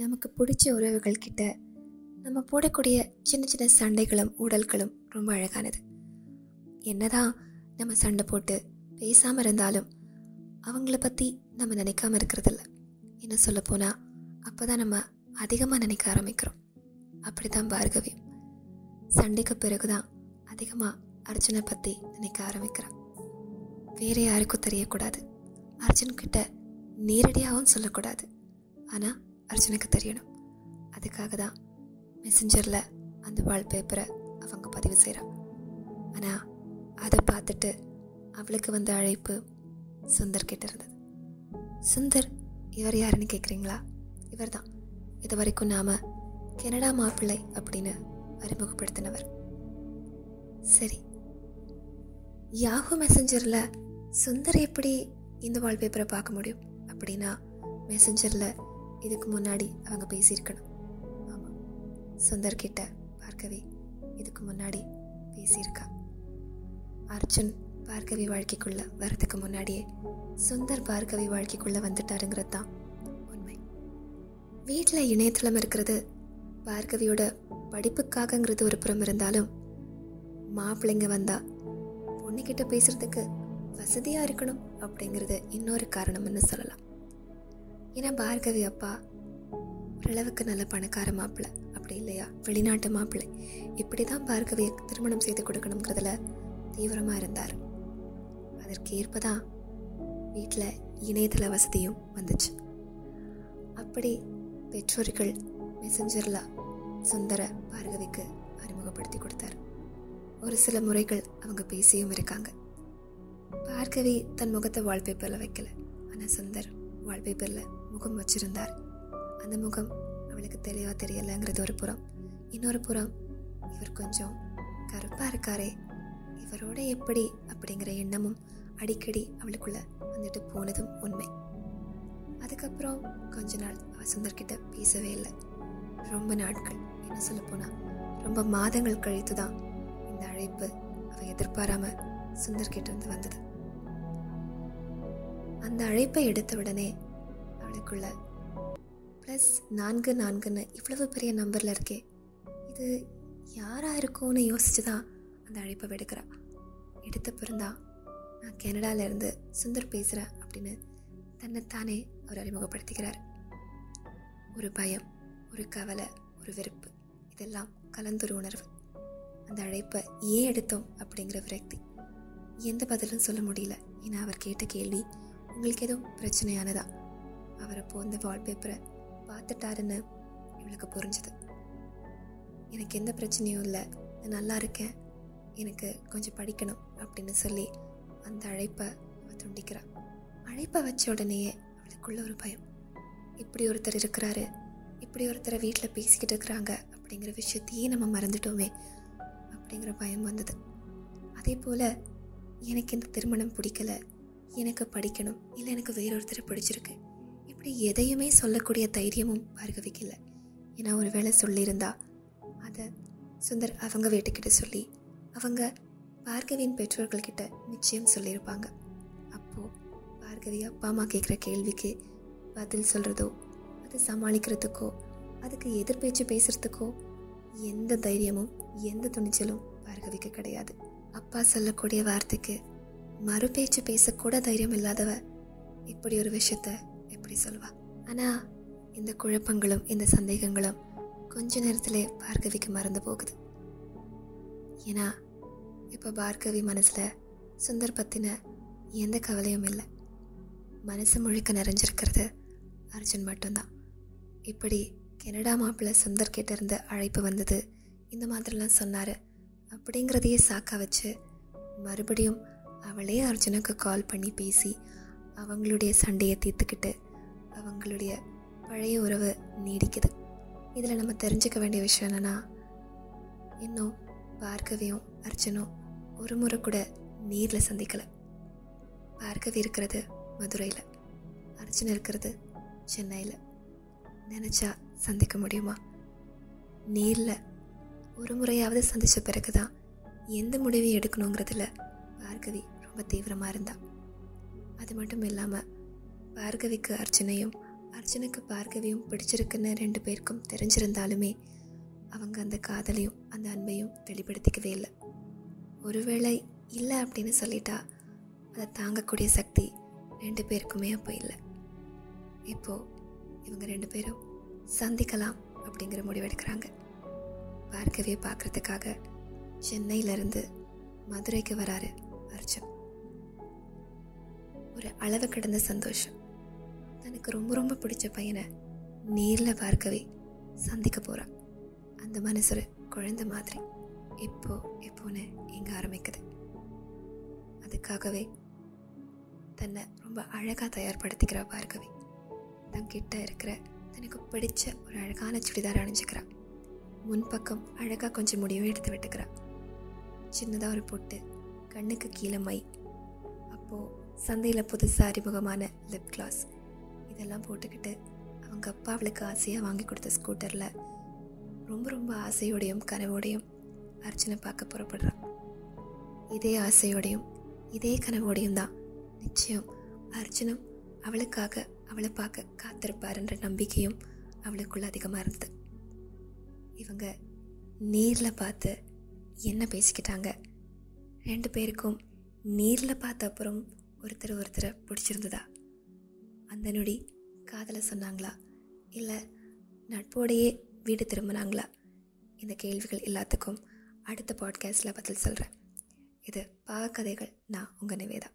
நமக்கு பிடிச்ச உறவுகள் கிட்ட நம்ம போடக்கூடிய சின்ன சின்ன சண்டைகளும் ஊடல்களும் ரொம்ப அழகானது. என்னதான் நம்ம சண்டை போட்டு பேசாமல் இருந்தாலும் அவங்கள பற்றி நம்ம நினைக்காம இருக்கிறதில்ல. என்ன சொல்ல போனால் அப்போ தான் நம்ம அதிகமாக நினைக்க ஆரம்பிக்கிறோம். அப்படி தான் பார்கவி சண்டைக்கு பிறகு தான் அதிகமாக அர்ஜுனை பற்றி நினைக்க ஆரம்பிக்கிறான். வேறு யாருக்கும் தெரியக்கூடாது. அர்ஜுன்கிட்ட நேரடியாகவும் சொல்லக்கூடாது. ஆனால் அர்ஜுனுக்கு தெரியணும். அதுக்காக தான் மெசஞ்சரில் அந்த வால்பேப்பரை அவங்க பதிவு செய்கிறான் ஆனால் அதை பார்த்துட்டு அவளுக்கு வந்த அழைப்பு சுந்தர் கிட்ட இருந்தது. சுந்தர் இவர் யாருன்னு கேட்குறீங்களா இவர் தான் இது வரைக்கும் நாம் கனடா மாப்பிள்ளை அப்படின்னு அறிமுகப்படுத்தினவர். சரி. யாஹூ மெசஞ்சரில் சுந்தர் எப்படி இந்த வால்பேப்பரை பார்க்க முடியும்? அப்படின்னா மெசஞ்சரில் இதுக்கு முன்னாடி அவங்க பேசியிருக்கணும். ஆமாம் சுந்தர்கிட்ட பார்க்கவி இதுக்கு முன்னாடி பேசியிருக்கா. அர்ஜுன் பார்கவி வாழ்க்கைக்குள்ளே வரதுக்கு முன்னாடியே சுந்தர் பார்கவி வாழ்க்கைக்குள்ளே வந்துட்டாருங்கிறது தான் உண்மை. வீட்டில் இணையதளம் இருக்கிறது பார்கவியோட படிப்புக்காகங்கிறது ஒரு புறம் இருந்தாலும் மாப்பிள்ளைங்க வந்தால் பொண்ணுக்கிட்ட பேசுகிறதுக்கு வசதியாக இருக்கணும் அப்படிங்கிறது இன்னொரு காரணம்னு சொல்லலாம். ஏன்னா பார்கவி அப்பா ஓரளவுக்கு நல்ல பணக்கார மாப்பிள்ளை. அப்படி இல்லையா? வெளிநாட்டு மாப்பிள்ளை. இப்படி தான் பார்கவியை திருமணம் செய்து கொடுக்கணுங்கிறதுல தீவிரமாக இருந்தார். அதற்கேற்ப தான் வீட்டில் இணையதள வசதியும் வந்துச்சு. அப்படி பெற்றோர்கள் மெசஞ்சரில் சுந்தர பார்கவிக்கு அறிமுகப்படுத்தி கொடுத்தார். ஒரு சில முறைகள் அவங்க பேசியும் இருக்காங்க. பார்கவி தன் முகத்தை வால்பேப்பரில் வைக்கல. ஆனால் சுந்தர் வால்பேப்பரில் முகம் வச்சிருந்தார். அந்த முகம் அவளுக்கு தெளிவாக தெரியலைங்கிறது ஒரு புறம். இன்னொரு புறம் இவர் கொஞ்சம் கருப்பாக இருக்காரே. இவரோட எப்படி? அப்படிங்கிற எண்ணமும் அடிக்கடி அவளுக்குள்ள வந்துட்டு போனதும் உண்மை. அதுக்கப்புறம் கொஞ்ச நாள் அவள் சுந்தர்கிட்ட பேசவே இல்லை. ரொம்ப நாட்கள் என்ன சொல்ல போனா ரொம்ப மாதங்கள் கழித்து தான் இந்த அழைப்பு அவள் எதிர்பாராம சுந்தர்கிட்ட இருந்து வந்தது. அந்த அழைப்பை எடுத்த உடனே அவளுக்குள்ள ப்ளஸ் நான்கு நான்குன்னு இவ்வளவு பெரிய நம்பரில் இருக்கே. இது யாராக இருக்கும்னு யோசிச்சு தான் அந்த அழைப்பை எடுக்கிறா எடுத்த பிறந்தா நான் கனடால சுந்தர் பேசுகிறேன் அப்படின்னு தன்னைத்தானே அவர் அறிமுகப்படுத்திக்கிறார். ஒரு பயம் ஒரு கவலை ஒரு வெறுப்பு இதெல்லாம் கலந்தொரு உணர்வு. அந்த அழைப்பை ஏன் எடுத்தோம் அப்படிங்கிற விரக்தி எந்த பதிலும் சொல்ல முடியல. ஏன்னா அவர் கேட்ட கேள்வி உங்களுக்கு எதுவும் பிரச்சனையானதா? அவர் போந்த அந்த வால்பேப்பரை பார்த்துட்டாருன்னு இவளுக்கு புரிஞ்சுது. எனக்கு எந்த பிரச்சனையும் இல்லை. நான் நல்லா இருக்கேன். எனக்கு கொஞ்சம் படிக்கணும் அப்படின்னு சொல்லி அந்த அழைப்பை அவள் துண்டிக்கிறாள் அழைப்பை வச்ச உடனேயே அவளுக்குள்ள ஒரு பயம். இப்படி ஒருத்தர் இருக்கிறாரு. இப்படி ஒருத்தரை வீட்டில் பேசிக்கிட்டு இருக்கிறாங்க அப்படிங்கிற விஷயத்தையே நம்ம மறந்துட்டோமே அப்படிங்கிற பயம் வந்தது. அதே போல் எனக்கு இந்த திருமணம் பிடிக்கல. எனக்கு படிக்கணும். இல்லை எனக்கு வேறொருத்தரை பிடிச்சிருக்கு. அப்படி எதையுமே சொல்லக்கூடிய தைரியமும் பார்கவிக்கு இல்லை ஏன்னா ஒரு வேளை சொல்லியிருந்தா அதை சுந்தர் அவங்க வீட்டுக்கிட்ட சொல்லி அவங்க பார்கவியின் பெற்றோர்கள்கிட்ட நிச்சயம் சொல்லியிருப்பாங்க. அப்போது பார்கவி அப்பா அம்மா கேட்குற கேள்விக்கு பதில் சொல்கிறதோ அதை சமாளிக்கிறதுக்கோ அதுக்கு எதிர்பேச்சு பேசுகிறதுக்கோ எந்த தைரியமும் எந்த துணிச்சலும் பார்கவிக்கு கிடையாது. அப்பா சொல்லக்கூடிய வார்த்தைக்கு மறுபேச்சு பேசக்கூட தைரியம் இல்லாதவ இப்படி ஒரு விஷயத்த அப்படி சொல்வா. ஆனால் இந்த குழப்பங்களும் இந்த சந்தேகங்களும் கொஞ்ச நேரத்திலே பார்கவிக்கு மறந்து போகுது. ஏன்னா இப்போ பார்கவி மனசில் சுந்தர் பற்றின எந்த கவலையும் இல்லை. மனசு முழுக்க நிறைஞ்சிருக்கிறது அர்ஜுன் மட்டும்தான். இப்படி கனடா மாப்பிள்ளை சுந்தர் கிட்டேருந்து அழைப்பு வந்தது இந்த மாதிரிலாம் சொன்னார் அப்படிங்கிறதையே சாக்கா வச்சு மறுபடியும் அவளே அர்ஜுனுக்கு கால் பண்ணி பேசி அவங்களுடைய சண்டையை தீர்த்துக்கிட்டு அவங்களுடைய பழைய உறவு நீடிக்குது. இதில் நம்ம தெரிஞ்சுக்க வேண்டிய விஷயம் என்னென்னா இன்னும் பார்கவியும் அர்ஜுனும் ஒரு முறை கூட நேரில் சந்திக்கலை. பார்கவி இருக்கிறது மதுரையில். அர்ஜுன் இருக்கிறது சென்னையில். நினச்சா சந்திக்க முடியுமா? நேரில் ஒரு முறையாவது சந்தித்த பிறகு தான் எந்த முடிவையும் எடுக்கணுங்கிறதுல பார்கவி ரொம்ப தீவிரமாக இருந்தா. அது மட்டும் இல்லாமல் பார்கவிக்கு அர்ஜுனையும் அர்ஜுனுக்கு பார்கவியும் பிடிச்சிருக்குன்னு ரெண்டு பேருக்கும் தெரிஞ்சிருந்தாலுமே அவங்க அந்த காதலையும் அந்த அன்பையும் வெளிப்படுத்திக்கவே இல்லை. ஒருவேளை இல்லை அப்படின்னு சொல்லிட்டா அதை தாங்கக்கூடிய சக்தி ரெண்டு பேருக்குமே அப்போ இல்லை. இப்போது இவங்க ரெண்டு பேரும் சந்திக்கலாம் அப்படிங்கிற முடிவெடுக்கிறாங்க பார்கவியை பார்க்குறதுக்காக சென்னையிலேருந்து மதுரைக்கு வராரு அர்ஜுன். ஒரு அளவு கடந்த சந்தோஷம். தனக்கு ரொம்ப ரொம்ப பிடிச்ச பையனை நேரில் பார்க்கவே சந்திக்க போகிறான் அந்த மனசு ஒரு குழந்தை மாதிரி எப்போ எப்போன்னு இங்கே ஆரம்பிக்குது. அதுக்காகவே தன்னை ரொம்ப அழகாக தயார்படுத்திக்கிறா பார்கவி. தங்கிட்ட இருக்கிற தனக்கு பிடிச்ச ஒரு அழகான சுடிதார் அணிஞ்சுக்கிறா. முன்பக்கம் அழகாக கொஞ்சம் முடிவும் எடுத்து விட்டுக்கிறா. சின்னதாக ஒரு பொட்டு கண்ணுக்கு கீழே மை அப்போது சந்தையில் புதுசாக அறிமுகமான லிப் கிளாஸ் இதெல்லாம் போட்டுக்கிட்டு அவங்க அப்பா அவளுக்கு ஆசையாக வாங்கி கொடுத்த ஸ்கூட்டரில் ரொம்ப ரொம்ப ஆசையோடையும் கனவோடையும் அர்ச்சனை பார்க்க புறப்படுறான். இதே ஆசையோடையும் இதே கனவோடையும் தான் நிச்சயம் அர்ஜுனும் அவளுக்காக அவளை பார்க்க காத்திருப்பாருன்ற நம்பிக்கையும் அவளுக்குள்ள அதிகமாக இருந்தது. இவங்க நேரில் பார்த்து என்ன பேசிக்கிட்டாங்க? ரெண்டு பேருக்கும் நேரில் பார்த்த அப்புறம் ஒருத்தர் ஒருத்தரை பிடிச்சிருந்ததா? அந்த நொடி காதலை சொன்னாங்களா? இல்லை நட்போடையே வீடு திரும்பினாங்களா? இந்த கேள்விகள் எல்லாத்துக்கும் அடுத்த பாட்காஸ்ட்டில் பதில் சொல்கிறேன் இது பாக கதைகள் நான் உங்கள் நிவேதா.